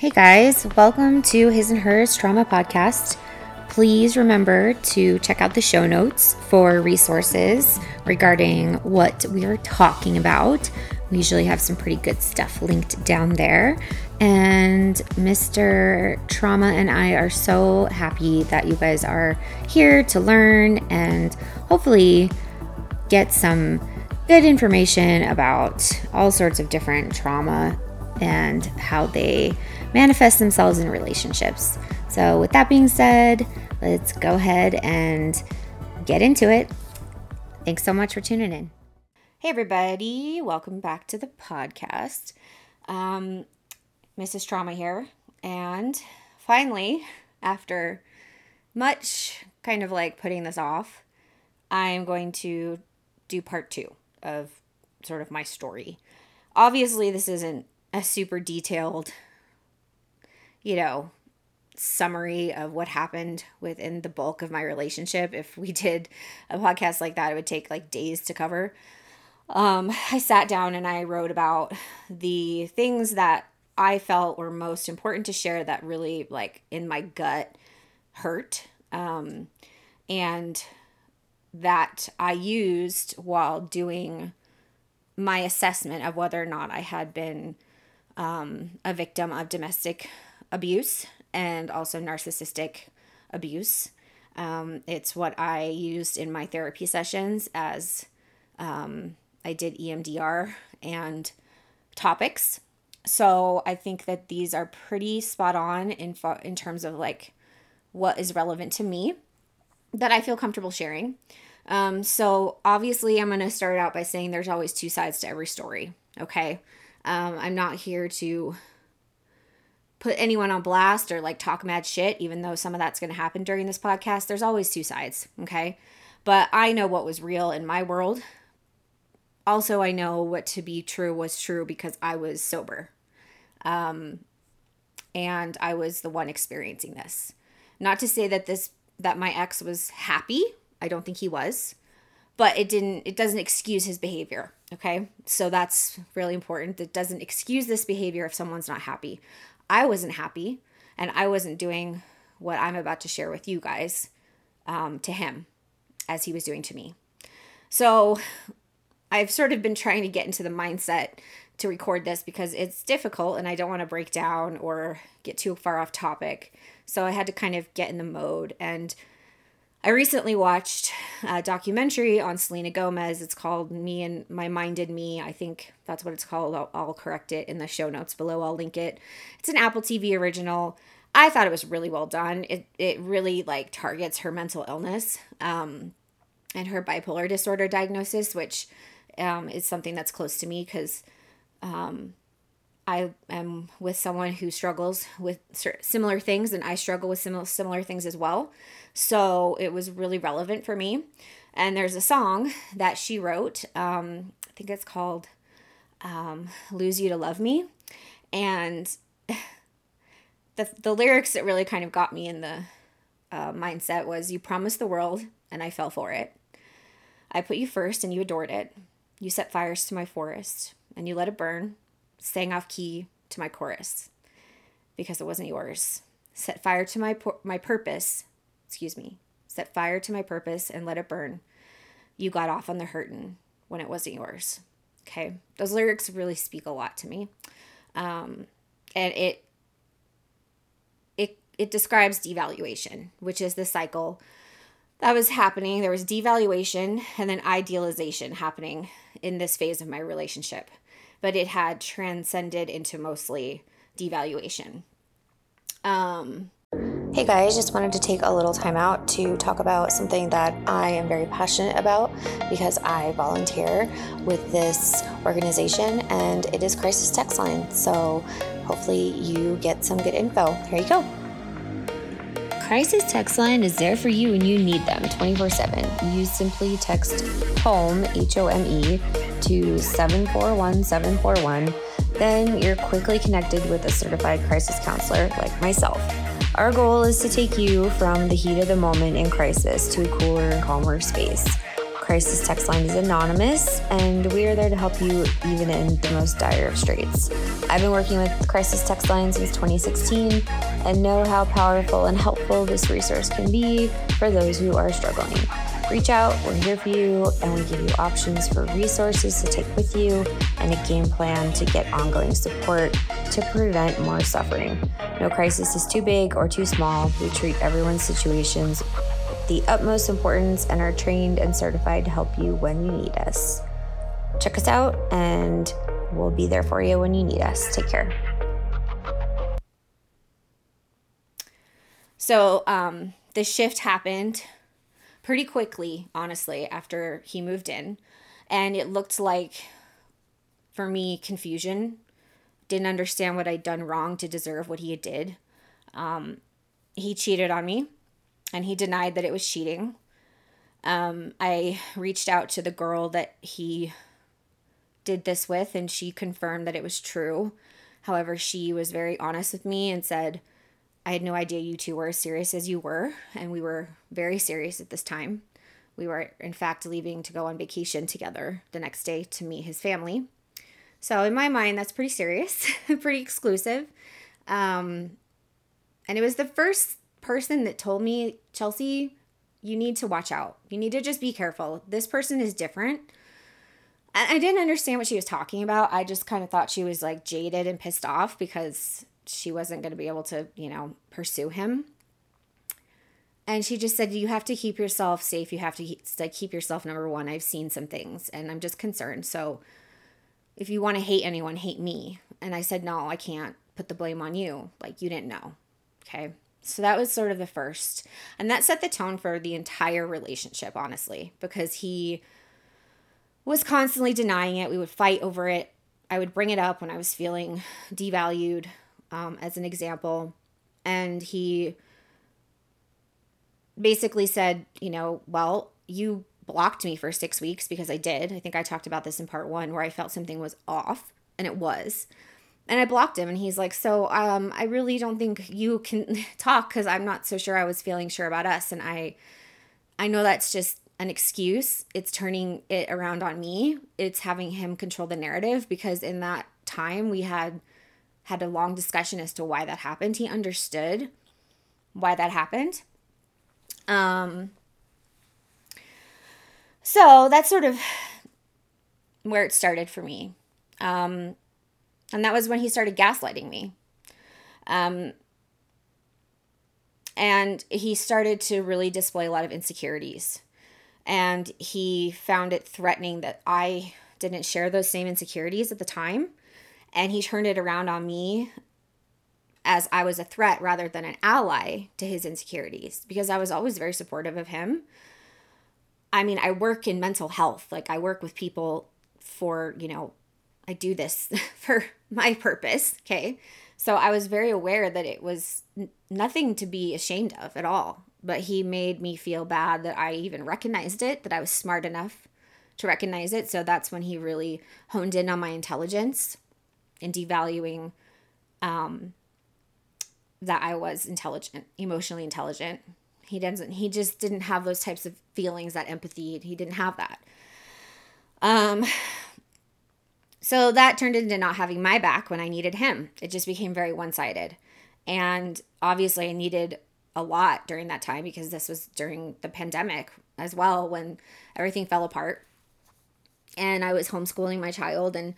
Hey guys, welcome to His and Hers Trauma Podcast. Please remember to check out the show notes for resources regarding what we are talking about. We usually have some pretty good stuff linked down there. And Mr. Trauma and I are so happy that you guys are here to learn and hopefully get some good information about all sorts of different trauma and how they manifest themselves in relationships. So, with that being said, let's go ahead and get into it. Thanks so much for tuning in. Hey, everybody, welcome back to the podcast. Um, Mrs. Trauma here, and finally, after much kind of like putting this off, I am going to do part two of sort of my story. Obviously, this isn't a super detailed you know, summary of what happened within the bulk of my relationship. If we did a podcast like that, it would take like days to cover. Um, I sat down and I wrote about the things that I felt were most important to share that really, like, in my gut hurt. Um, and that I used while doing my assessment of whether or not I had been um, a victim of domestic abuse and also narcissistic abuse. Um, it's what I used in my therapy sessions as um, I did EMDR and topics. So I think that these are pretty spot on in fo- in terms of like what is relevant to me that I feel comfortable sharing. Um, so obviously, I'm going to start out by saying there's always two sides to every story. Okay, um, I'm not here to put anyone on blast or like talk mad shit, even though some of that's going to happen during this podcast. There's always two sides, okay? But I know what was real in my world. Also, I know what to be true was true because I was sober. Um, and I was the one experiencing this. Not to say that this that my ex was happy. I don't think he was. But it didn't it doesn't excuse his behavior, okay? So that's really important. It doesn't excuse this behavior if someone's not happy. I wasn't happy and I wasn't doing what I'm about to share with you guys um, to him as he was doing to me. So I've sort of been trying to get into the mindset to record this because it's difficult and I don't want to break down or get too far off topic. So I had to kind of get in the mode and I recently watched a documentary on Selena Gomez. It's called Me and My Mind Me. I think that's what it's called. I'll, I'll, correct it in the show notes below. I'll link it. It's an Apple TV original. I thought it was really well done. It it really like targets her mental illness um, and her bipolar disorder diagnosis, which um, is something that's close to me because um, I am with someone who struggles with similar things, and I struggle with similar similar things as well. So it was really relevant for me. And there's a song that she wrote. Um, I think it's called um, Lose You to Love Me. And the, the lyrics that really kind of got me in the uh, mindset was You promised the world, and I fell for it. I put you first, and you adored it. You set fires to my forest, and you let it burn, sang off key to my chorus because it wasn't yours. Set fire to my, my purpose, excuse me, set fire to my purpose and let it burn. You got off on the hurtin' when it wasn't yours. Okay. Those lyrics really speak a lot to me. Um, and it, it, it describes devaluation, which is the cycle that was happening. There was devaluation and then idealization happening in this phase of my relationship, but it had transcended into mostly devaluation. Um, Hey guys, just wanted to take a little time out to talk about something that I am very passionate about because I volunteer with this organization and it is Crisis Text Line. So hopefully you get some good info. Here you go. Crisis Text Line is there for you when you need them 24 7. You simply text HOME, H O M E, to 741 741. Then you're quickly connected with a certified crisis counselor like myself. Our goal is to take you from the heat of the moment in crisis to a cooler and calmer space. crisis text line is anonymous, and we are there to help you even in the most dire of straits. I've been working with Crisis Text Line since 2016 and know how powerful and helpful this resource can be for those who are struggling. Reach out, we're here for you, and we give you options for resources to take with you and a game plan to get ongoing support to prevent more suffering. No crisis is too big or too small. We treat everyone's situations the utmost importance and are trained and certified to help you when you need us. Check us out, and we'll be there for you when you need us. Take care. So, um, the shift happened pretty quickly, honestly, after he moved in. And it looked like, for me, confusion. Didn't understand what I'd done wrong to deserve what he did. Um, he cheated on me and he denied that it was cheating. Um, I reached out to the girl that he did this with, and she confirmed that it was true. However, she was very honest with me and said, I had no idea you two were as serious as you were, and we were very serious at this time. We were, in fact, leaving to go on vacation together the next day to meet his family. So, in my mind, that's pretty serious, pretty exclusive. Um, and it was the first person that told me, Chelsea, you need to watch out. You need to just be careful. This person is different. I didn't understand what she was talking about. I just kind of thought she was like jaded and pissed off because she wasn't going to be able to, you know, pursue him. And she just said, You have to keep yourself safe. You have to like, keep yourself number one. I've seen some things and I'm just concerned. So if you want to hate anyone, hate me. And I said, No, I can't put the blame on you. Like, you didn't know. Okay. So that was sort of the first. And that set the tone for the entire relationship, honestly, because he was constantly denying it. We would fight over it. I would bring it up when I was feeling devalued, um, as an example. And he basically said, you know, well, you blocked me for six weeks because I did. I think I talked about this in part one where I felt something was off, and it was and I blocked him and he's like, "So, um I really don't think you can talk cuz I'm not so sure I was feeling sure about us." And I I know that's just an excuse. It's turning it around on me. It's having him control the narrative because in that time we had had a long discussion as to why that happened. He understood why that happened. Um so that's sort of where it started for me. Um and that was when he started gaslighting me. Um, and he started to really display a lot of insecurities. And he found it threatening that I didn't share those same insecurities at the time. And he turned it around on me as I was a threat rather than an ally to his insecurities because I was always very supportive of him. I mean, I work in mental health. Like I work with people for, you know, I do this for my purpose. Okay. So I was very aware that it was nothing to be ashamed of at all. But he made me feel bad that I even recognized it, that I was smart enough to recognize it. So that's when he really honed in on my intelligence and devaluing um, that I was intelligent, emotionally intelligent. He doesn't, he just didn't have those types of feelings, that empathy. He didn't have that. Um, so that turned into not having my back when I needed him. It just became very one sided. And obviously, I needed a lot during that time because this was during the pandemic as well when everything fell apart. And I was homeschooling my child and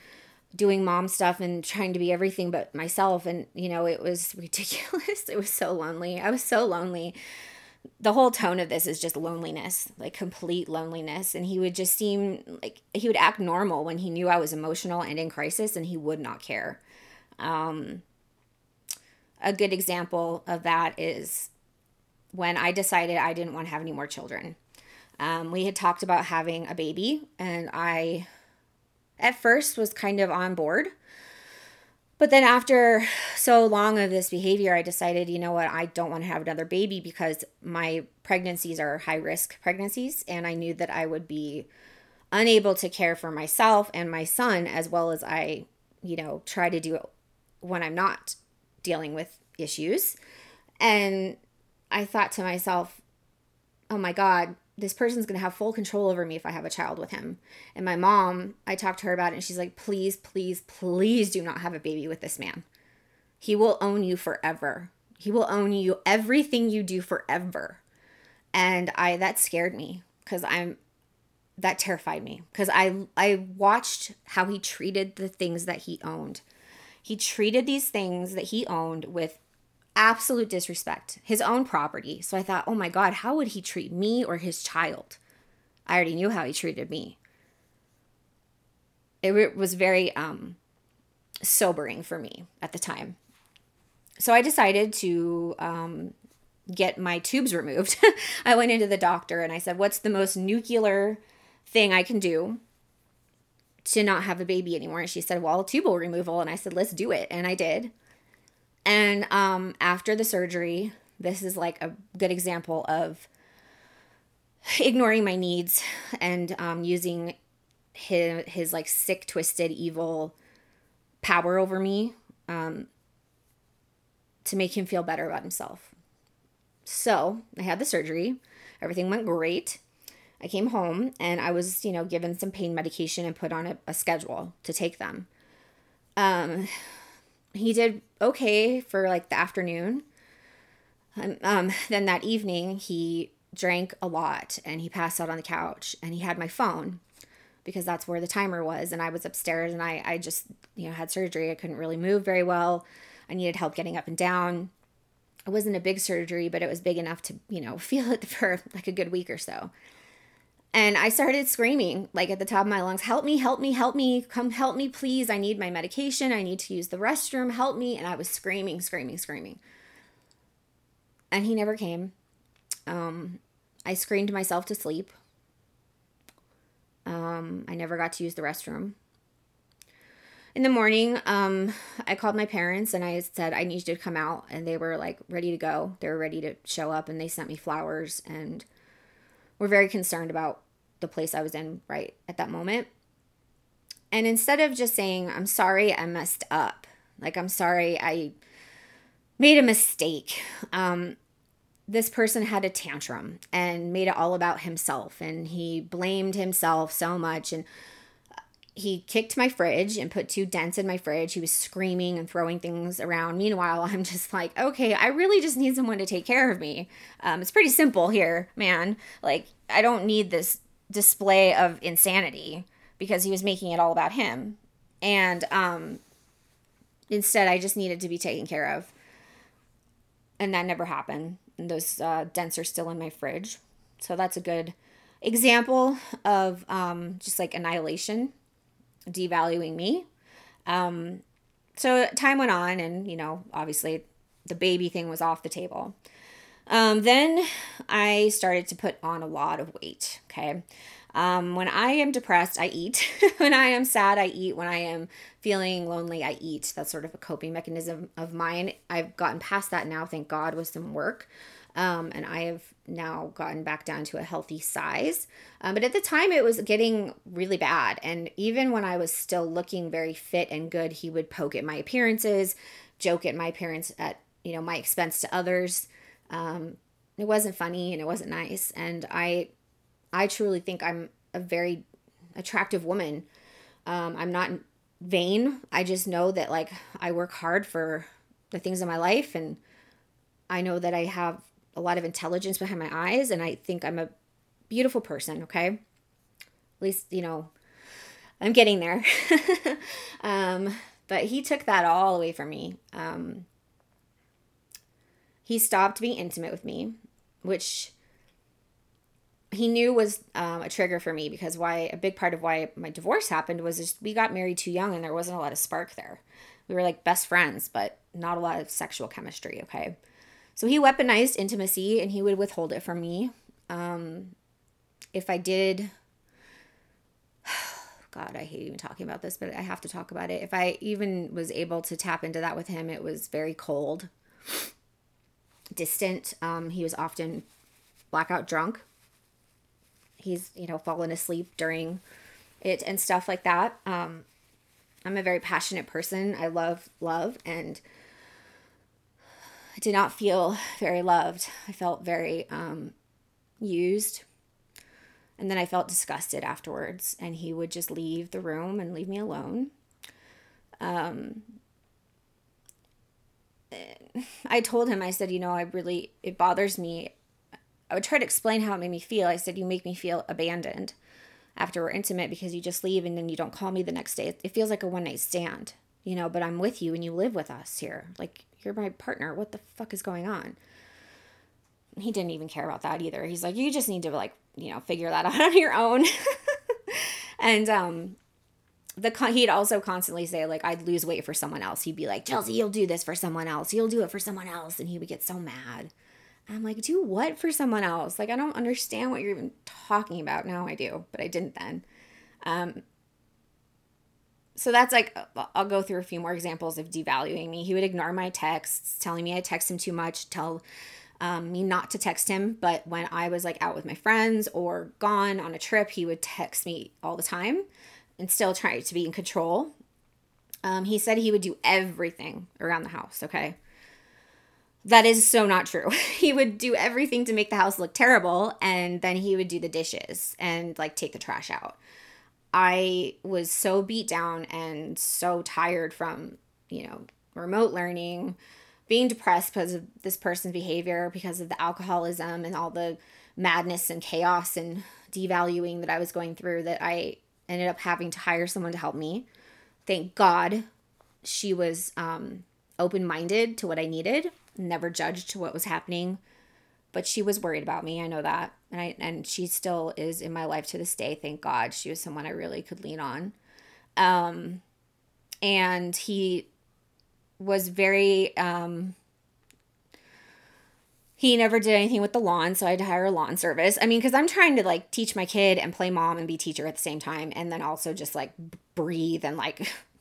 doing mom stuff and trying to be everything but myself. And, you know, it was ridiculous. it was so lonely. I was so lonely the whole tone of this is just loneliness, like complete loneliness. And he would just seem like he would act normal when he knew I was emotional and in crisis, and he would not care. Um, a good example of that is when I decided I didn't want to have any more children. Um, we had talked about having a baby, and I, at first, was kind of on board. But then after so long of this behavior, I decided, you know what, I don't want to have another baby because my pregnancies are high risk pregnancies. And I knew that I would be unable to care for myself and my son as well as I, you know, try to do it when I'm not dealing with issues. And I thought to myself, oh my God, this person's going to have full control over me if I have a child with him. And my mom, I talked to her about it and she's like, please, please, please do not have a baby with this man. He will own you forever. He will own you everything you do forever. And I that scared me cuz I'm that terrified me cuz I I watched how he treated the things that he owned. He treated these things that he owned with absolute disrespect, his own property. So I thought, oh my God, how would he treat me or his child? I already knew how he treated me. It was very um, sobering for me at the time. So I decided to um, get my tubes removed. I went into the doctor and I said, What's the most nuclear thing I can do to not have a baby anymore? And she said, Well, tubal removal. And I said, Let's do it. And I did. And um, after the surgery, this is like a good example of ignoring my needs and um, using his, his like sick, twisted, evil power over me um, to make him feel better about himself. So I had the surgery. Everything went great. I came home and I was, you know, given some pain medication and put on a, a schedule to take them. Um, he did okay for like the afternoon. Um, um, then that evening, he drank a lot and he passed out on the couch and he had my phone because that's where the timer was. And I was upstairs and I, I just, you know, had surgery. I couldn't really move very well. I needed help getting up and down. It wasn't a big surgery, but it was big enough to, you know, feel it for like a good week or so. And I started screaming, like at the top of my lungs, help me, help me, help me, come help me, please. I need my medication. I need to use the restroom. Help me. And I was screaming, screaming, screaming. And he never came. Um, I screamed myself to sleep. Um, I never got to use the restroom. In the morning, um, I called my parents and I said, I need you to come out. And they were like ready to go. They were ready to show up and they sent me flowers and were very concerned about the place I was in right at that moment. And instead of just saying, I'm sorry, I messed up, like, I'm sorry, I made a mistake, um, this person had a tantrum and made it all about himself. And he blamed himself so much. And he kicked my fridge and put two dents in my fridge. He was screaming and throwing things around. Meanwhile, I'm just like, okay, I really just need someone to take care of me. Um, it's pretty simple here, man. Like, I don't need this display of insanity because he was making it all about him. And um, instead, I just needed to be taken care of. And that never happened. And those uh, dents are still in my fridge. So that's a good example of um, just like annihilation devaluing me. Um, so time went on, and you know, obviously, the baby thing was off the table. Um, then I started to put on a lot of weight. Okay. Um, when I am depressed, I eat. when I am sad, I eat. When I am feeling lonely, I eat. That's sort of a coping mechanism of mine. I've gotten past that now, thank God, with some work. Um, and I have now gotten back down to a healthy size. Um, but at the time, it was getting really bad. And even when I was still looking very fit and good, he would poke at my appearances, joke at my appearance at you know my expense to others. Um, it wasn't funny and it wasn't nice. And I, I truly think I'm a very attractive woman. Um, I'm not vain. I just know that like I work hard for the things in my life and I know that I have a lot of intelligence behind my eyes and I think I'm a beautiful person, okay? At least, you know, I'm getting there. um, but he took that all away from me. Um, he stopped being intimate with me, which he knew was um, a trigger for me because why a big part of why my divorce happened was just we got married too young and there wasn't a lot of spark there. We were like best friends, but not a lot of sexual chemistry. Okay, so he weaponized intimacy and he would withhold it from me. Um, if I did, God, I hate even talking about this, but I have to talk about it. If I even was able to tap into that with him, it was very cold, distant. Um, he was often blackout drunk. He's, you know, fallen asleep during it and stuff like that. Um, I'm a very passionate person. I love love and did not feel very loved. I felt very um, used. And then I felt disgusted afterwards, and he would just leave the room and leave me alone. Um, I told him, I said, you know, I really, it bothers me. I would try to explain how it made me feel. I said, you make me feel abandoned after we're intimate because you just leave and then you don't call me the next day. It feels like a one night stand, you know, but I'm with you and you live with us here. Like, you're my partner. What the fuck is going on? He didn't even care about that either. He's like, you just need to, like, you know, figure that out on your own. and, um, the he'd also constantly say like I'd lose weight for someone else. He'd be like, "Chelsea, you'll do this for someone else. You'll do it for someone else." And he would get so mad. I'm like, "Do what for someone else?" Like I don't understand what you're even talking about. Now I do, but I didn't then. Um so that's like I'll go through a few more examples of devaluing me. He would ignore my texts, telling me I text him too much, tell um, me not to text him. But when I was like out with my friends or gone on a trip, he would text me all the time and still try to be in control. Um, he said he would do everything around the house, okay? That is so not true. he would do everything to make the house look terrible, and then he would do the dishes and like take the trash out. I was so beat down and so tired from, you know, remote learning, being depressed because of this person's behavior, because of the alcoholism and all the madness and chaos and devaluing that I was going through that I ended up having to hire someone to help me. Thank God she was um, open minded to what I needed, never judged to what was happening. But she was worried about me. I know that. And I and she still is in my life to this day. Thank God. She was someone I really could lean on. Um and he was very um he never did anything with the lawn, so I had to hire a lawn service. I mean, because I'm trying to like teach my kid and play mom and be teacher at the same time, and then also just like breathe and like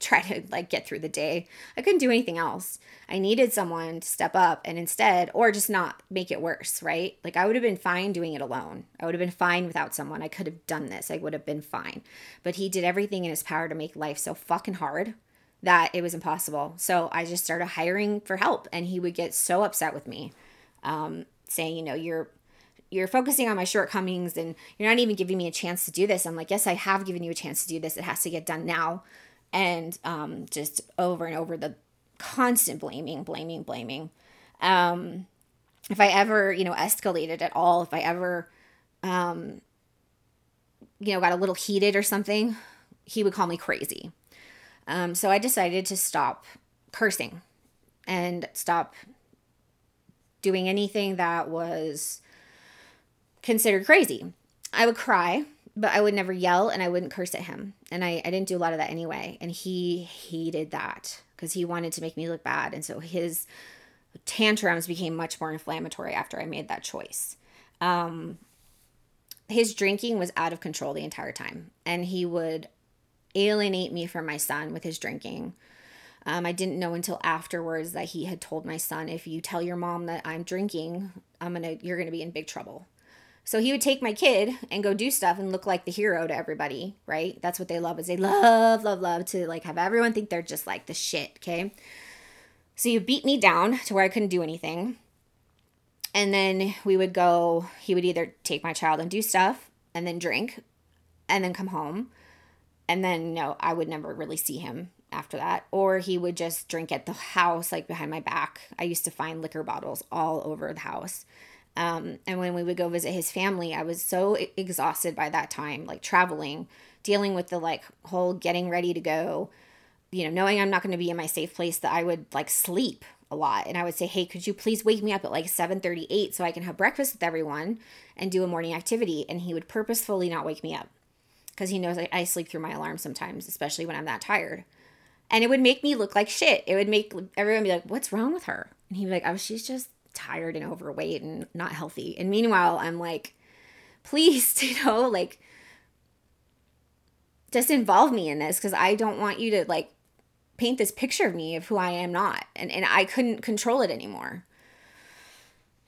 try to like get through the day. I couldn't do anything else. I needed someone to step up and instead, or just not make it worse, right? Like I would have been fine doing it alone. I would have been fine without someone. I could have done this. I would have been fine. But he did everything in his power to make life so fucking hard that it was impossible. So I just started hiring for help, and he would get so upset with me um, saying, you know, you're you're focusing on my shortcomings and you're not even giving me a chance to do this. I'm like, yes, I have given you a chance to do this. It has to get done now. And um, just over and over the constant blaming, blaming, blaming. Um, if I ever, you know, escalated at all, if I ever, um, you know, got a little heated or something, he would call me crazy. Um, so I decided to stop cursing and stop doing anything that was considered crazy. I would cry, but I would never yell and I wouldn't curse at him. And I, I didn't do a lot of that anyway. And he hated that because he wanted to make me look bad. And so his tantrums became much more inflammatory after I made that choice. Um, his drinking was out of control the entire time. And he would alienate me from my son with his drinking. Um, I didn't know until afterwards that he had told my son, if you tell your mom that I'm drinking, I'm gonna you're gonna be in big trouble. So he would take my kid and go do stuff and look like the hero to everybody, right? That's what they love is they love, love, love to like have everyone think they're just like the shit, okay? So you beat me down to where I couldn't do anything. And then we would go, he would either take my child and do stuff and then drink and then come home. And then no, I would never really see him after that or he would just drink at the house like behind my back i used to find liquor bottles all over the house um, and when we would go visit his family i was so exhausted by that time like traveling dealing with the like whole getting ready to go you know knowing i'm not going to be in my safe place that i would like sleep a lot and i would say hey could you please wake me up at like 7.38 so i can have breakfast with everyone and do a morning activity and he would purposefully not wake me up because he knows I, I sleep through my alarm sometimes especially when i'm that tired and it would make me look like shit. It would make everyone be like, "What's wrong with her?" And he'd be like, "Oh, she's just tired and overweight and not healthy." And meanwhile, I'm like, "Please, you know, like just involve me in this because I don't want you to like paint this picture of me of who I am not." And and I couldn't control it anymore.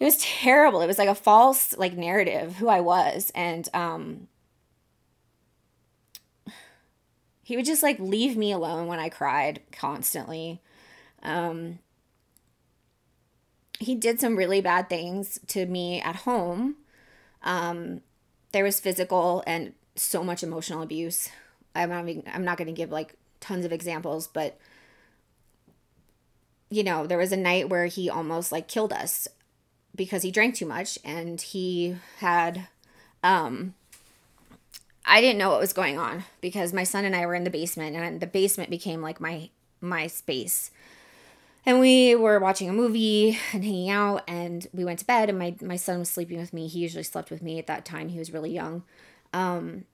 It was terrible. It was like a false like narrative who I was and um he would just like leave me alone when I cried constantly. Um, he did some really bad things to me at home. Um, there was physical and so much emotional abuse. I'm not even, I'm not going to give like tons of examples, but you know, there was a night where he almost like killed us because he drank too much and he had um I didn't know what was going on because my son and I were in the basement and the basement became like my my space. And we were watching a movie and hanging out and we went to bed and my my son was sleeping with me. He usually slept with me at that time. He was really young. Um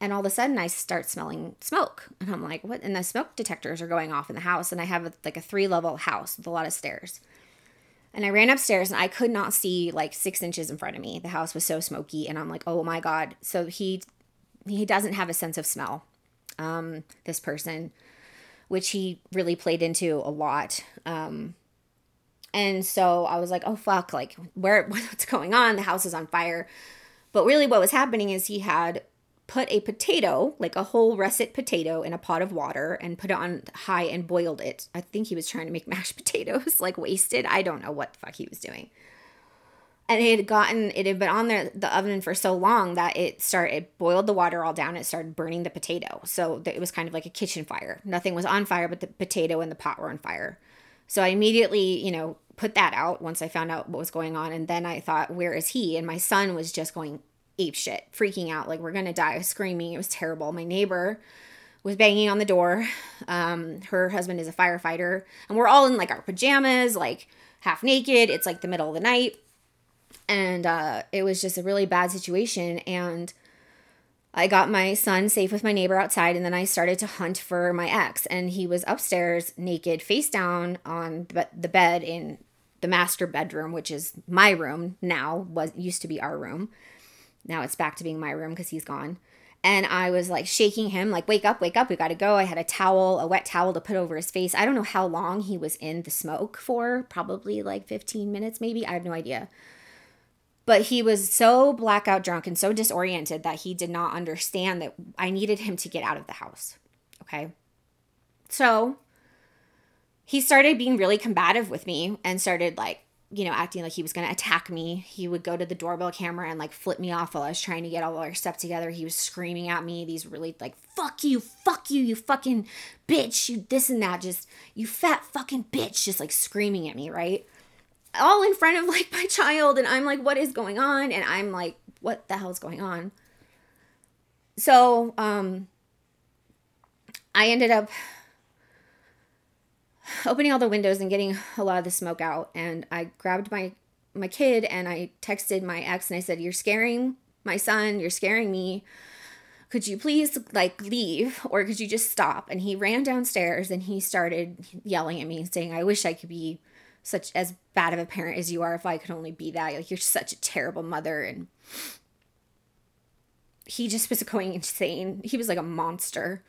and all of a sudden I start smelling smoke and I'm like, "What?" And the smoke detectors are going off in the house and I have a, like a three level house with a lot of stairs. And I ran upstairs and I could not see like six inches in front of me. The house was so smoky, and I'm like, oh my god. So he he doesn't have a sense of smell. Um, this person, which he really played into a lot. Um, and so I was like, oh fuck, like where what's going on? The house is on fire. But really, what was happening is he had put a potato, like a whole russet potato, in a pot of water and put it on high and boiled it. I think he was trying to make mashed potatoes, like wasted. I don't know what the fuck he was doing. And it had gotten, it had been on the oven for so long that it started, it boiled the water all down. It started burning the potato. So it was kind of like a kitchen fire. Nothing was on fire, but the potato and the pot were on fire. So I immediately, you know, put that out once I found out what was going on. And then I thought, where is he? And my son was just going ape shit, freaking out, like we're gonna die, screaming. It was terrible. My neighbor was banging on the door. Um, her husband is a firefighter, and we're all in like our pajamas, like half naked. It's like the middle of the night, and uh, it was just a really bad situation. And I got my son safe with my neighbor outside, and then I started to hunt for my ex, and he was upstairs, naked, face down on the bed in the master bedroom, which is my room now. Was used to be our room now it's back to being my room because he's gone. And I was like shaking him, like, wake up, wake up, we gotta go. I had a towel, a wet towel to put over his face. I don't know how long he was in the smoke for, probably like 15 minutes, maybe. I have no idea. But he was so blackout drunk and so disoriented that he did not understand that I needed him to get out of the house. Okay. So he started being really combative with me and started like you know, acting like he was going to attack me. He would go to the doorbell camera and like flip me off while I was trying to get all our stuff together. He was screaming at me these really like, fuck you, fuck you, you fucking bitch, you this and that, just, you fat fucking bitch, just like screaming at me, right? All in front of like my child. And I'm like, what is going on? And I'm like, what the hell is going on? So, um, I ended up opening all the windows and getting a lot of the smoke out. And I grabbed my my kid and I texted my ex and I said, "You're scaring my son. You're scaring me. Could you please like leave or could you just stop?" And he ran downstairs and he started yelling at me saying, "I wish I could be such as bad of a parent as you are if I could only be that. Like you're such a terrible mother." And he just was going insane. He was like a monster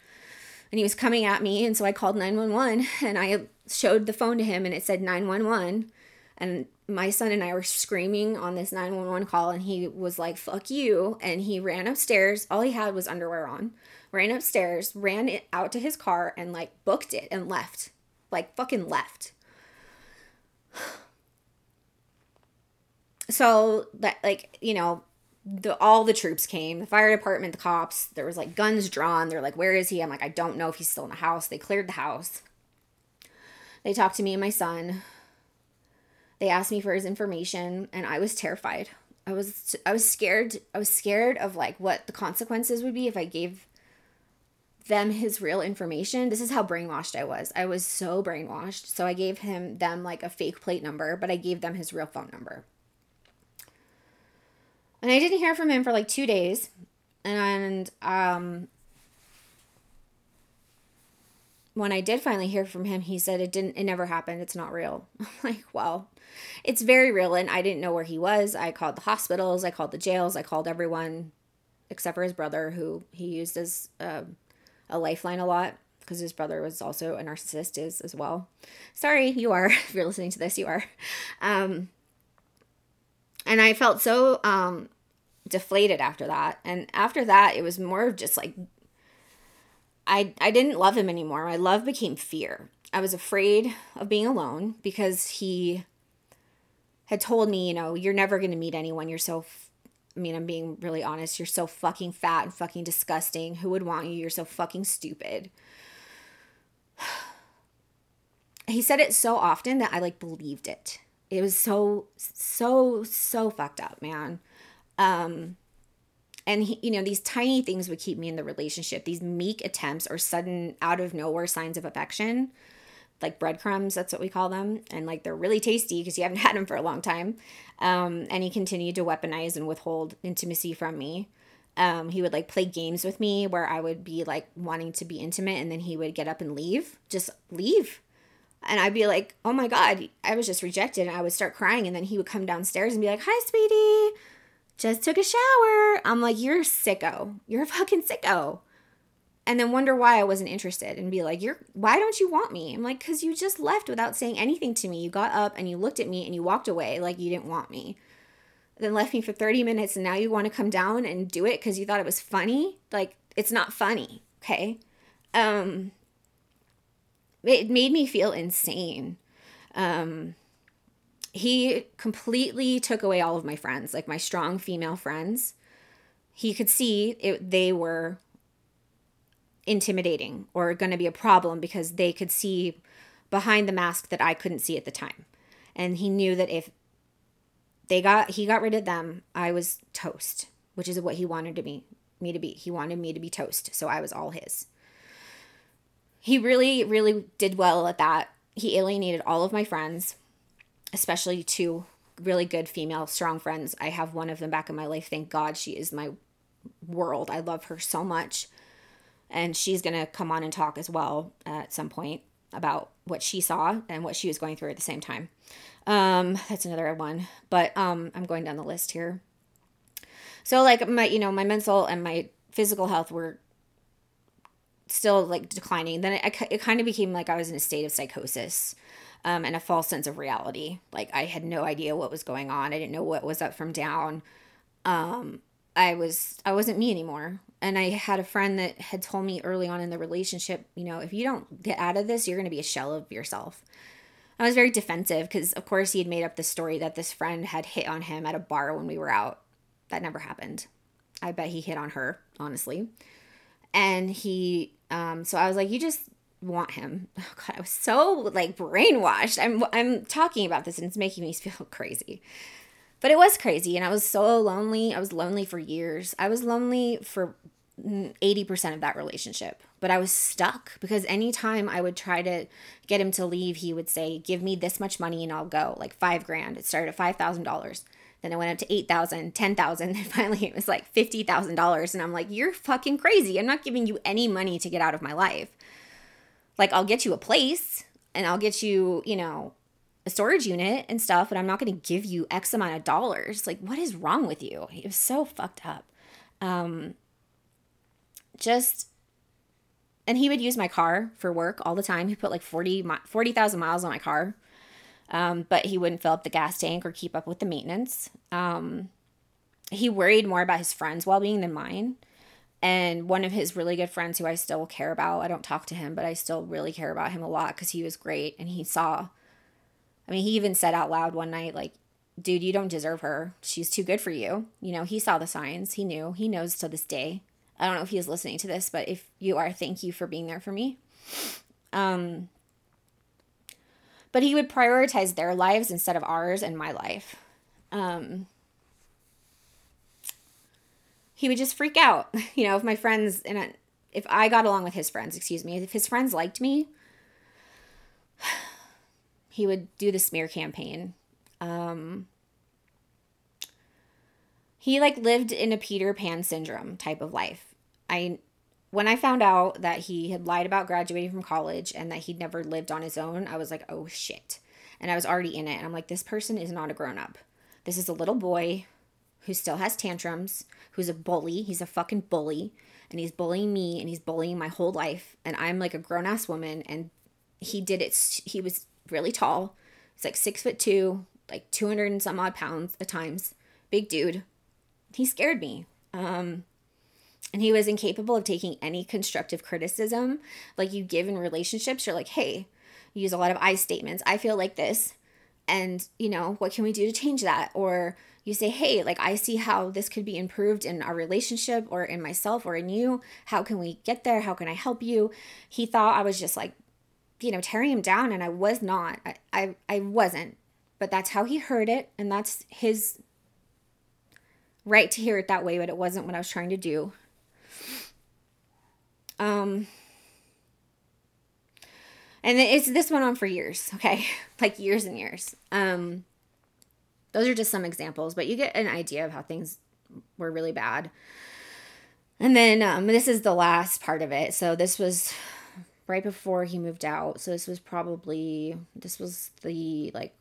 and he was coming at me and so i called 911 and i showed the phone to him and it said 911 and my son and i were screaming on this 911 call and he was like fuck you and he ran upstairs all he had was underwear on ran upstairs ran it out to his car and like booked it and left like fucking left so that like you know the all the troops came the fire department the cops there was like guns drawn they're like where is he? I'm like i don't know if he's still in the house. They cleared the house. They talked to me and my son. They asked me for his information and i was terrified. I was i was scared i was scared of like what the consequences would be if i gave them his real information this is how brainwashed i was i was so brainwashed so i gave him them like a fake plate number but i gave them his real phone number and I didn't hear from him for like two days. And um, when I did finally hear from him, he said it didn't, it never happened. It's not real. I'm like, well, it's very real. And I didn't know where he was. I called the hospitals, I called the jails, I called everyone except for his brother, who he used as uh, a lifeline a lot because his brother was also a narcissist is as well. Sorry, you are. If you're listening to this, you are. Um, and I felt so um, deflated after that. And after that, it was more of just like I I didn't love him anymore. My love became fear. I was afraid of being alone because he had told me, you know, you're never going to meet anyone. You're so I mean, I'm being really honest. You're so fucking fat and fucking disgusting. Who would want you? You're so fucking stupid. he said it so often that I like believed it. It was so, so, so fucked up, man. Um, and he, you know, these tiny things would keep me in the relationship. These meek attempts or sudden out of nowhere signs of affection like breadcrumbs that's what we call them and like they're really tasty because you haven't had them for a long time. Um, and he continued to weaponize and withhold intimacy from me. Um, he would like play games with me where i would be like wanting to be intimate and then he would get up and leave just leave. And i'd be like oh my god i was just rejected and i would start crying and then he would come downstairs and be like hi sweetie just took a shower. I'm like you're sicko. You're a fucking sicko and then wonder why I wasn't interested and be like, "You're why don't you want me?" I'm like, "Cuz you just left without saying anything to me. You got up and you looked at me and you walked away like you didn't want me." Then left me for 30 minutes and now you want to come down and do it cuz you thought it was funny? Like it's not funny, okay? Um it made me feel insane. Um he completely took away all of my friends, like my strong female friends. He could see it, they were intimidating or going to be a problem because they could see behind the mask that I couldn't see at the time. And he knew that if they got he got rid of them, I was toast, which is what he wanted to be me to be. He wanted me to be toast, so I was all his. He really really did well at that. He alienated all of my friends, especially two really good female strong friends. I have one of them back in my life. Thank God she is my world. I love her so much and she's going to come on and talk as well at some point about what she saw and what she was going through at the same time. Um, that's another one, but um, I'm going down the list here. So like my, you know, my mental and my physical health were still like declining. Then it, it kind of became like I was in a state of psychosis um, and a false sense of reality. Like I had no idea what was going on. I didn't know what was up from down. Um, I was I wasn't me anymore and I had a friend that had told me early on in the relationship, you know, if you don't get out of this, you're going to be a shell of yourself. I was very defensive because, of course, he had made up the story that this friend had hit on him at a bar when we were out. That never happened. I bet he hit on her, honestly. And he, um, so I was like, you just want him. Oh God, I was so like brainwashed. I'm, I'm talking about this and it's making me feel crazy. But it was crazy and I was so lonely. I was lonely for years. I was lonely for mm, 80% of that relationship. But I was stuck because anytime I would try to get him to leave, he would say, Give me this much money and I'll go. Like five grand. It started at $5,000. Then it went up to 8,000, 10,000. And finally it was like $50,000. And I'm like, You're fucking crazy. I'm not giving you any money to get out of my life. Like, I'll get you a place and I'll get you, you know, a storage unit and stuff, but I'm not going to give you X amount of dollars. Like, what is wrong with you? It was so fucked up. Um, just, and he would use my car for work all the time. He put like 40, 40,000 miles on my car. Um, but he wouldn't fill up the gas tank or keep up with the maintenance. Um, he worried more about his friends' well being than mine. And one of his really good friends who I still care about, I don't talk to him, but I still really care about him a lot because he was great and he saw I mean, he even said out loud one night, like, dude, you don't deserve her. She's too good for you. You know, he saw the signs. He knew. He knows to this day. I don't know if he is listening to this, but if you are, thank you for being there for me. Um, but he would prioritize their lives instead of ours and my life. Um, he would just freak out, you know, if my friends and if I got along with his friends, excuse me, if his friends liked me, he would do the smear campaign. Um, he like lived in a Peter Pan syndrome type of life. I when I found out that he had lied about graduating from college and that he'd never lived on his own, I was like, "Oh shit." And I was already in it and I'm like, "This person is not a grown-up. This is a little boy who still has tantrums, who's a bully. He's a fucking bully." And he's bullying me and he's bullying my whole life and I'm like a grown-ass woman and he did it he was really tall. He's like six foot two, like 200 and some odd pounds at times. Big dude. He scared me. Um, and he was incapable of taking any constructive criticism like you give in relationships. You're like, hey, you use a lot of I statements. I feel like this. and you know what can we do to change that or you say hey like i see how this could be improved in our relationship or in myself or in you how can we get there how can i help you he thought i was just like you know tearing him down and i was not. I i, I wasn't. But that's how he heard it and that's his right to hear it that way but it wasn't what i was trying to do. Um and it's this went on for years okay? Like years and years. Um those are just some examples but you get an idea of how things were really bad. And then um, this is the last part of it. So this was right before he moved out so this was probably this was the like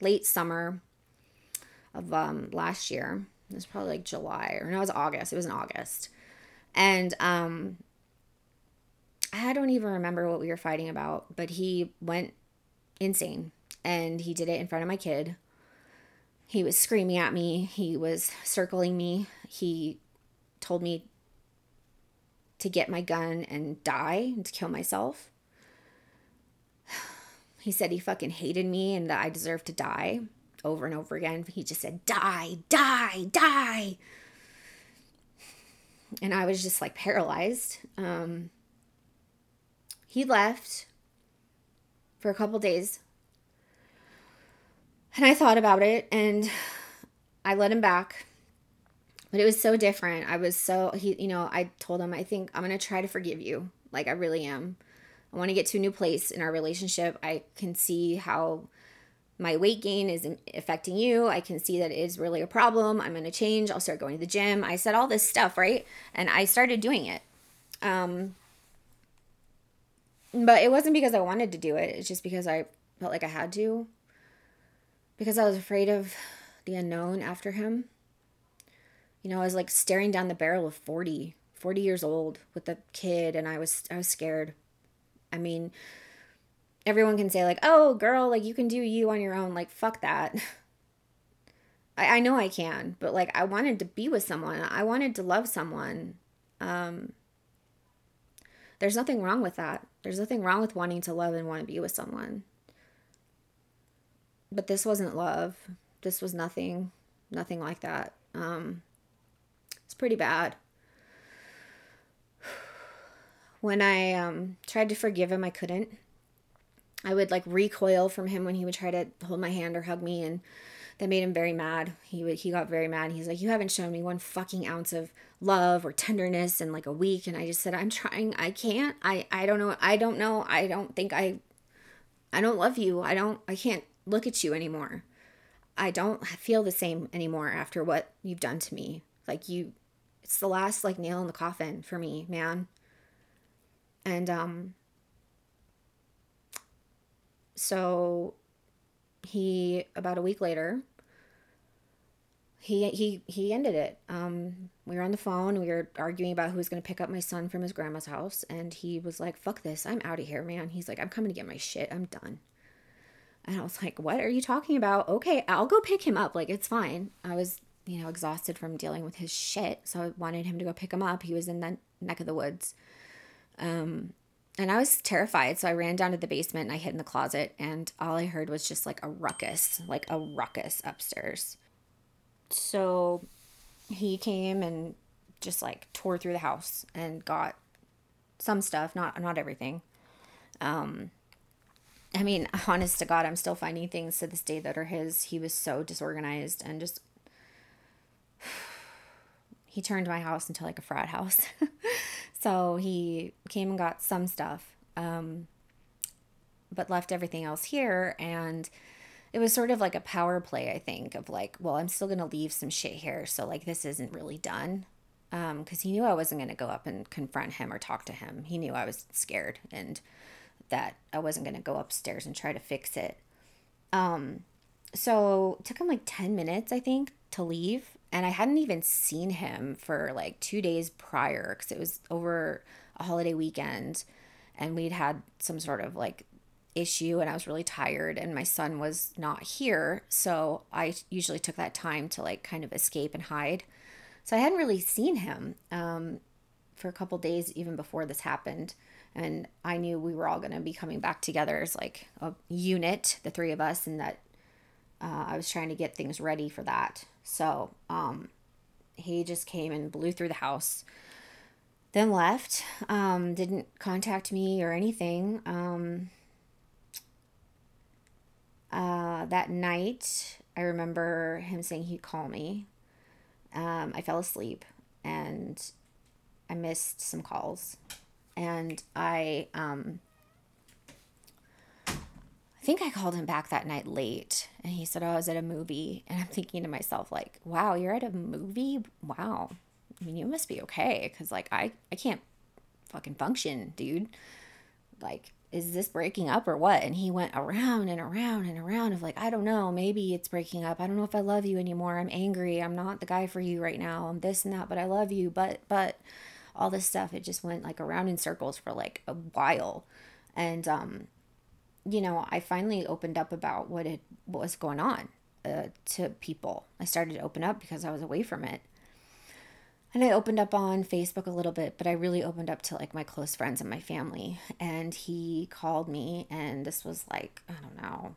late summer of um last year it was probably like july or no it was august it was in august and um I don't even remember what we were fighting about, but he went insane and he did it in front of my kid. He was screaming at me, he was circling me. He told me to get my gun and die and to kill myself. He said he fucking hated me and that I deserved to die over and over again. He just said, Die, die, die. And I was just like paralyzed. Um, he left for a couple days. And I thought about it and I let him back. But it was so different. I was so he you know, I told him I think I'm to try to forgive you. Like I really am. I want to get to a new place in our relationship. I can see how my weight gain is affecting you. I can see that it is really a problem. I'm to change. I'll start going to the gym. I said all this stuff, right? And I started doing it. Um, but it wasn't because I wanted to do it. It's just because I felt like I had to. Because I was afraid of the unknown after him. You know, I was like staring down the barrel of 40, 40 years old with a kid and I was I was scared. I mean, everyone can say like, "Oh, girl, like you can do you on your own." Like, fuck that. I I know I can, but like I wanted to be with someone. I wanted to love someone. Um there's nothing wrong with that. There's nothing wrong with wanting to love and want to be with someone. But this wasn't love. This was nothing, nothing like that. Um, it's pretty bad. When I um, tried to forgive him, I couldn't. I would like recoil from him when he would try to hold my hand or hug me, and that made him very mad. He would he got very mad. He's like, "You haven't shown me one fucking ounce of love or tenderness in like a week." And I just said, "I'm trying. I can't. I I don't know. I don't know. I don't think I I don't love you. I don't I can't look at you anymore. I don't feel the same anymore after what you've done to me. Like you it's the last like nail in the coffin for me, man." And um so he about a week later he he he ended it. Um we were on the phone we were arguing about who was going to pick up my son from his grandma's house and he was like fuck this i'm out of here man. He's like i'm coming to get my shit i'm done. And i was like what are you talking about? Okay i'll go pick him up like it's fine. I was you know exhausted from dealing with his shit so i wanted him to go pick him up he was in the neck of the woods um and I was terrified. So I ran down to the basement and I hid in the closet, and all I heard was just like a ruckus, like a ruckus upstairs. So he came and just like tore through the house and got some stuff, not not everything. Um, I mean, honest to God, I'm still finding things to this day that are his. He was so disorganized and just he turned my house into like a frat house. So he came and got some stuff, um, but left everything else here. And it was sort of like a power play, I think, of like, well, I'm still going to leave some shit here. So, like, this isn't really done. Because um, he knew I wasn't going to go up and confront him or talk to him. He knew I was scared and that I wasn't going to go upstairs and try to fix it. Um, so it took him like 10 minutes, I think, to leave and I hadn't even seen him for like two days prior because it was over a holiday weekend and we'd had some sort of like issue and I was really tired and my son was not here. So I usually took that time to like kind of escape and hide. So I hadn't really seen him um, for a couple days even before this happened. And I knew we were all going to be coming back together as like a unit, the three of us, and that uh, I was trying to get things ready for that. So um, he just came and blew through the house, then left, um, didn't contact me or anything. Um, uh, that night, I remember him saying he'd call me. Um, I fell asleep and I missed some calls. And I, um, I think I called him back that night late and he said, Oh, I was at a movie. And I'm thinking to myself, like, wow, you're at a movie? Wow. I mean, you must be okay. Cause like, I, I can't fucking function, dude. Like, is this breaking up or what? And he went around and around and around of like, I don't know, maybe it's breaking up. I don't know if I love you anymore. I'm angry. I'm not the guy for you right now. I'm this and that, but I love you. But, but all this stuff, it just went like around in circles for like a while. And, um, you know, I finally opened up about what it what was going on uh, to people. I started to open up because I was away from it. And I opened up on Facebook a little bit, but I really opened up to like my close friends and my family. And he called me, and this was like, I don't know.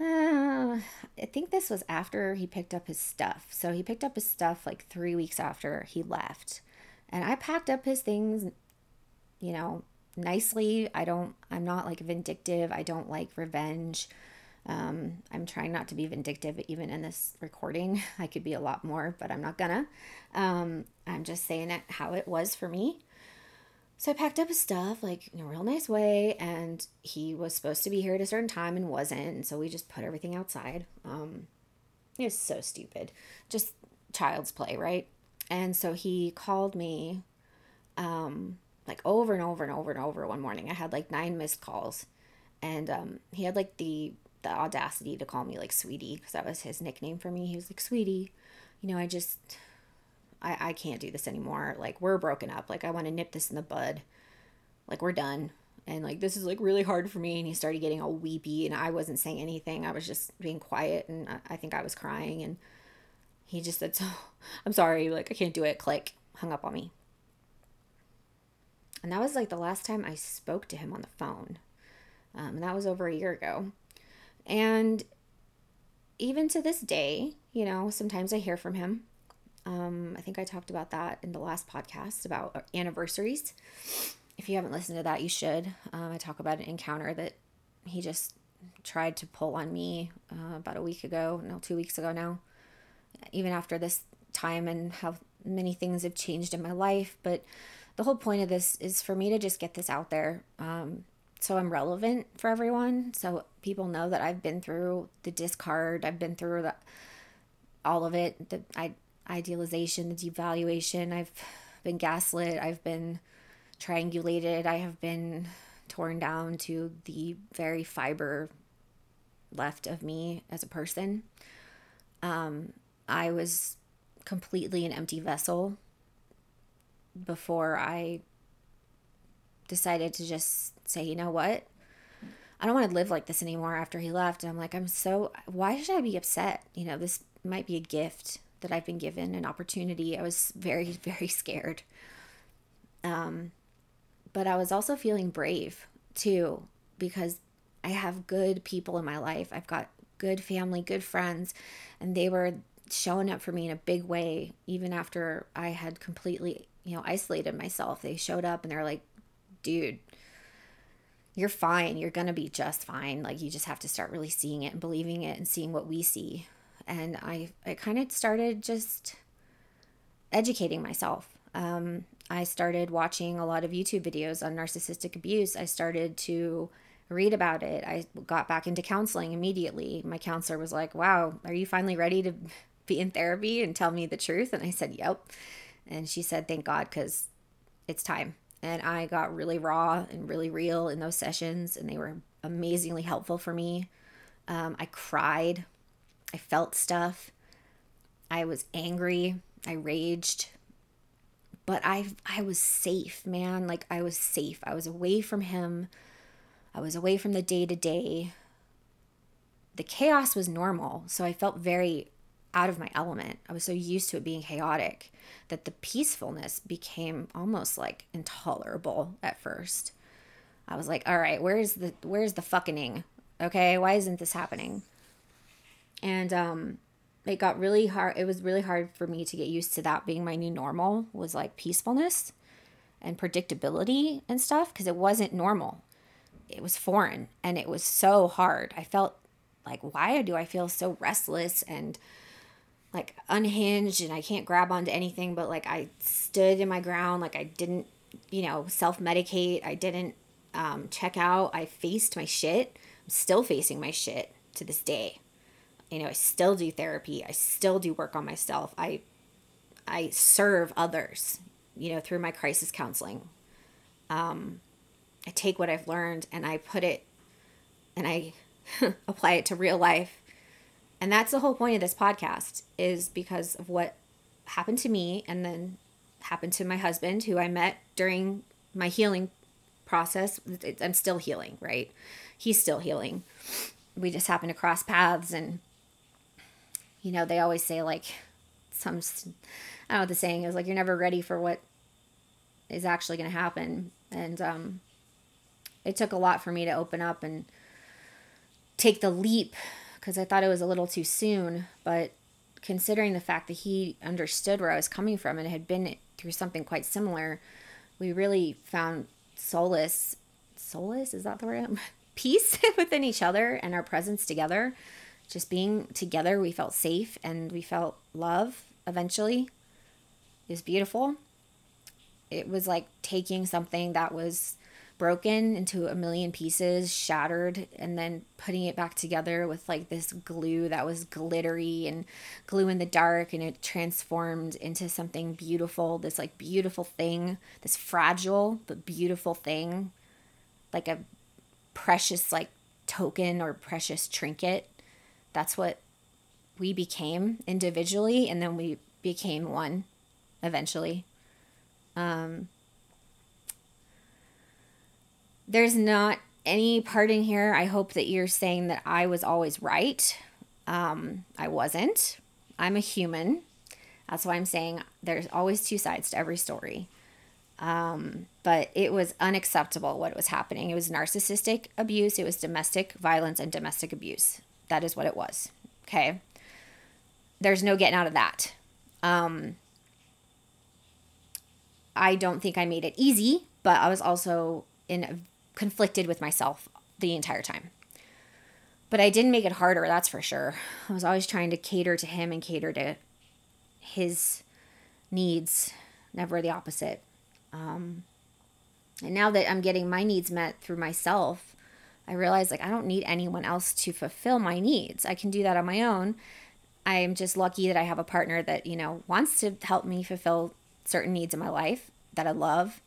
Uh, I think this was after he picked up his stuff. So he picked up his stuff like three weeks after he left. And I packed up his things, you know, nicely. I don't, I'm not like vindictive. I don't like revenge. Um, I'm trying not to be vindictive even in this recording. I could be a lot more, but I'm not gonna. Um, I'm just saying it how it was for me. So I packed up his stuff like in a real nice way, and he was supposed to be here at a certain time and wasn't. And so we just put everything outside. Um, it was so stupid, just child's play, right? And so he called me um, like over and over and over and over one morning. I had like nine missed calls. And um, he had like the the audacity to call me like sweetie because that was his nickname for me. He was like, sweetie, you know, I just I, I can't do this anymore. Like we're broken up. Like I want to nip this in the bud. Like we're done. And like this is like really hard for me. And he started getting all weepy and I wasn't saying anything. I was just being quiet and I, I think I was crying and he just said, So I'm sorry, like I can't do it. Click. Hung up on me. And that was like the last time I spoke to him on the phone. Um, and that was over a year ago. And even to this day, you know, sometimes I hear from him. Um, I think I talked about that in the last podcast about anniversaries. If you haven't listened to that, you should. Um, I talk about an encounter that he just tried to pull on me uh, about a week ago, no, two weeks ago now. Even after this time and how many things have changed in my life. But the whole point of this is for me to just get this out there um, so I'm relevant for everyone. So people know that I've been through the discard, I've been through the, all of it, the I, idealization, the devaluation. I've been gaslit, I've been triangulated, I have been torn down to the very fiber left of me as a person. Um, I was completely an empty vessel before I decided to just say, you know what? I don't want to live like this anymore after he left. And I'm like, I'm so, why should I be upset? You know, this might be a gift that I've been given, an opportunity. I was very, very scared. Um, but I was also feeling brave too, because I have good people in my life. I've got good family, good friends, and they were showing up for me in a big way, even after I had completely you know, isolated myself. They showed up and they're like, dude, you're fine. You're going to be just fine. Like, you just have to start really seeing it and believing it and seeing what we see. And I, I kind of started just educating myself. Um, I started watching a lot of YouTube videos on narcissistic abuse. I started to read about it. I got back into counseling immediately. My counselor was like, Wow, are you finally ready to be in therapy and tell me the truth? And I said, Yep. And she said, Thank God, because it's time. And I got really raw and really real in those sessions, and they were amazingly helpful for me. Um, I cried. I felt stuff. I was angry. I raged. But I I was safe, man. Like I was safe. I was away from him. I was away from the day to day. The chaos was normal, so I felt very out of my element. I was so used to it being chaotic that the peacefulness became almost like intolerable at first. I was like, all right, where's the where's the fucking okay? Why isn't this happening? And um it got really hard it was really hard for me to get used to that being my new normal was like peacefulness and predictability and stuff because it wasn't normal. It was foreign and it was so hard. I felt like why do I feel so restless and like unhinged and I can't grab onto anything but like I stood in my ground like I didn't you know self-medicate I didn't um, check out I faced my shit. I'm still facing my shit to this day. You know I still do therapy I still do work on myself I I serve others you know through my crisis counseling. Um, I take what I've learned and I put it and I apply it to real life and that's the whole point of this podcast is because of what happened to me and then happened to my husband who I met during my healing process. I'm still healing, right? He's still healing. We just happened to cross paths and you know, they always say like some I don't know what the saying is like you're never ready for what is actually going to happen and um it took a lot for me to open up and take the leap because I thought it was a little too soon. But considering the fact that he understood where I was coming from and had been through something quite similar, we really found solace. Solace? Is that the word? Peace within each other and our presence together. Just being together, we felt safe and we felt love eventually. It was beautiful. It was like taking something that was broken into a million pieces, shattered, and then putting it back together with like this glue that was glittery and glue in the dark, and it transformed into something beautiful. This like beautiful thing, this fragile but beautiful thing, like a precious like token or precious trinket. That's what we became individually, and then we became one eventually. Um, there's not any part in here. I hope that you're saying that I was always right. Um, I wasn't. I'm a human. That's why I'm saying there's always two sides to every story. Um, but it was unacceptable what was happening. It was narcissistic abuse, it was domestic violence and domestic abuse. That is what it was. Okay. There's no getting out of that. Um, I don't think I made it easy, but I was also in conflicted with myself the entire time. But I didn't make it harder, that's for sure. I was always trying to cater to him and cater to his needs, never the opposite. Um, and now that I'm getting my needs met through myself, I realize like I don't need anyone else to fulfill my needs. I can do that on my own. I am just lucky that I have a partner that, you know, wants to help me fulfill certain needs in my life that I love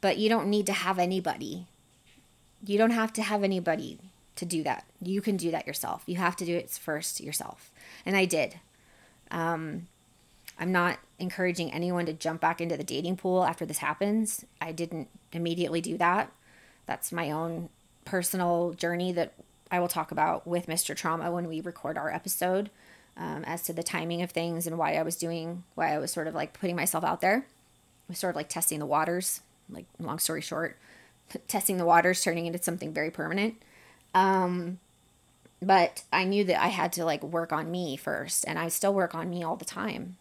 but you don't need to have anybody. You don't have to have anybody to do that. You can do that yourself. You have to do it first yourself. And I did. Um, I'm not encouraging anyone to jump back into the dating pool after this happens. I didn't immediately do that. That's my own personal journey that I will talk about with Mr. Trauma when we record our episode um, as to the timing of things and why I was doing, why I was sort of like putting myself out there. I was sort of like testing the waters like long story short, testing the waters, turning into something very permanent. Um, but I knew that I had to like work on me first, and I still work on me all the time.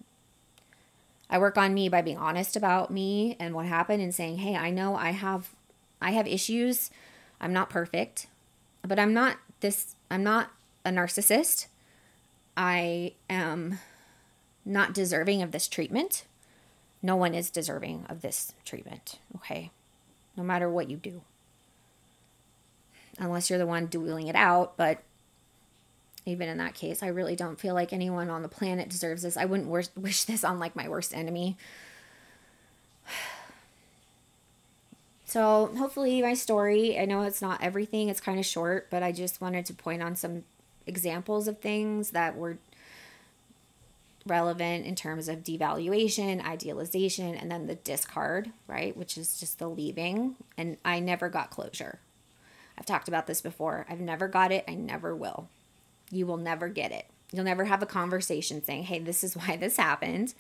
I work on me by being honest about me and what happened and saying, "Hey, I know I have I have issues. I'm not perfect, but I'm not this I'm not a narcissist. I am not deserving of this treatment no one is deserving of this treatment, okay? No matter what you do. Unless you're the one dueling it out, but even in that case, I really don't feel like anyone on the planet deserves this. I wouldn't wish this on like my worst enemy. So, hopefully, my story, I know it's not everything, it's kind of short, but I just wanted to point on some examples of things that were relevant in terms of devaluation, idealization, and then the discard, right? Which is just the leaving. And I never got closure. I've talked about this before. I've never got it. I never will. You will never get it. You'll never have a conversation saying, hey, this is why this happened.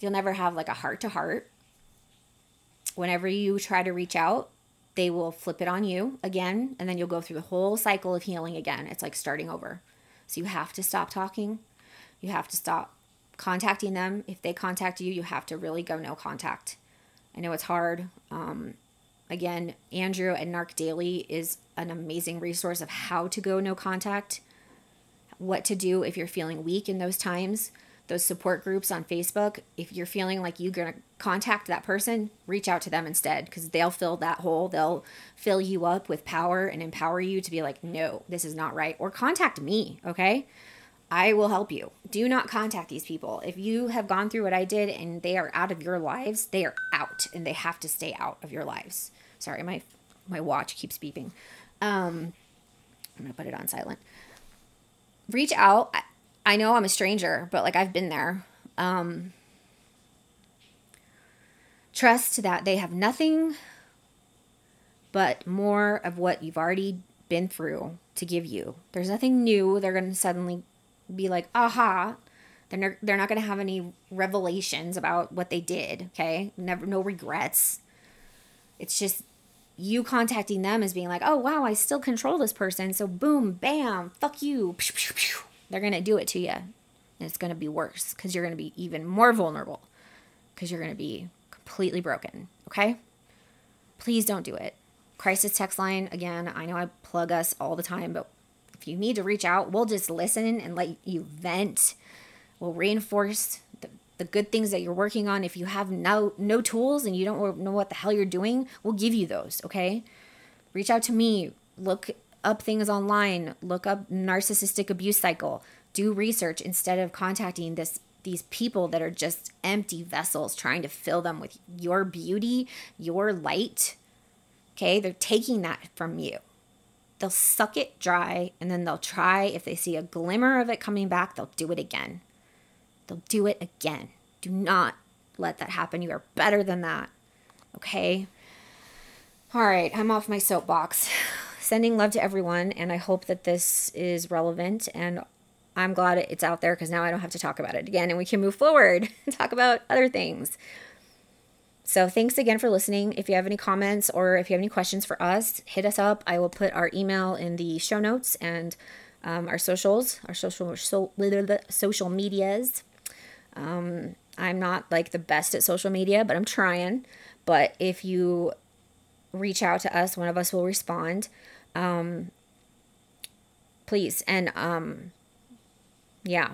You'll never have like a heart to heart. Whenever you try to reach out, they will flip it on you again, and then you'll go through the whole cycle of healing again. It's like starting over. So you have to stop talking. You have to stop contacting them. If they contact you, you have to really go no contact. I know it's hard. Um, again, Andrew at Narc Daily is an amazing resource of how to go no contact, what to do if you're feeling weak in those times. Those support groups on Facebook, if you're feeling like you're going to contact that person, reach out to them instead because they'll fill that hole. They'll fill you up with power and empower you to be like, no, this is not right. Or contact me, okay? I will help you. Do not contact these people. If you have gone through what I did and they are out of your lives, they are out and they have to stay out of your lives. Sorry, my my watch keeps beeping. Um, I'm gonna put it on silent. Reach out. I, I know I'm a stranger, but like I've been there. Um, trust that they have nothing but more of what you've already been through to give you. There's nothing new they're going to suddenly be like, aha. They're, ne- they're not going to have any revelations about what they did, okay? Never, no regrets. It's just you contacting them as being like, oh, wow, I still control this person. So, boom, bam, fuck you. They're going to do it to you. And it's going to be worse because you're going to be even more vulnerable because you're going to be completely broken, okay? Please don't do it. Crisis text line, again, I know I plug us all the time, but you need to reach out, we'll just listen and let you vent. We'll reinforce the, the good things that you're working on. If you have no no tools and you don't know what the hell you're doing, we'll give you those, okay? Reach out to me. Look up things online. Look up narcissistic abuse cycle. Do research instead of contacting this these people that are just empty vessels trying to fill them with your beauty, your light. Okay? They're taking that from you they'll suck it dry and then they'll try if they see a glimmer of it coming back they'll do it again. They'll do it again. Do not let that happen. You are better than that okay? All right i'm off my soapbox. Sending love to everyone and i hope that this is relevant and i'm glad it's out there because now i don't have to talk about it again and we can move forward and talk about other things so thanks again for listening. If you have any comments or if you have any questions for us, hit us up. I will put our email in the show notes and um, our socials, our social so, social medias. Um, I'm not like the best at social media, but I'm trying. But if you reach out to us, one of us will respond. Um, please. And um, yeah,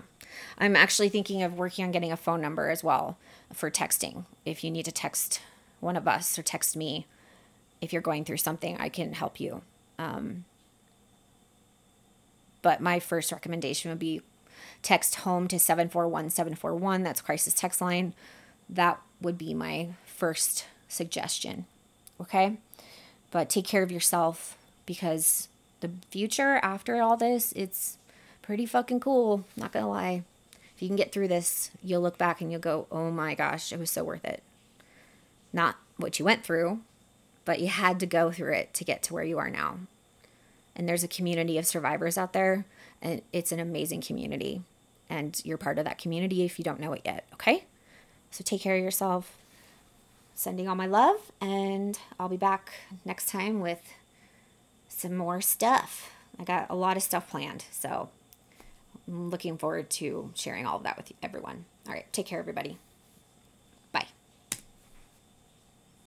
I'm actually thinking of working on getting a phone number as well for texting. If you need to text one of us or text me, if you're going through something, I can help you. Um, but my first recommendation would be text home to 741 741. That's crisis text line. That would be my first suggestion. Okay? But take care of yourself because the future after all this, it's pretty fucking cool. Not gonna lie if you can get through this, you'll look back and you'll go, oh my gosh, it was so worth it. Not what you went through, but you had to go through it to get to where you are now. And there's a community of survivors out there, and it's an amazing community. And you're part of that community if you don't know it yet, okay? So take care of yourself. Sending all my love, and I'll be back next time with some more stuff. I got a lot of stuff planned, so Looking forward to sharing all of that with everyone. All right, take care, everybody.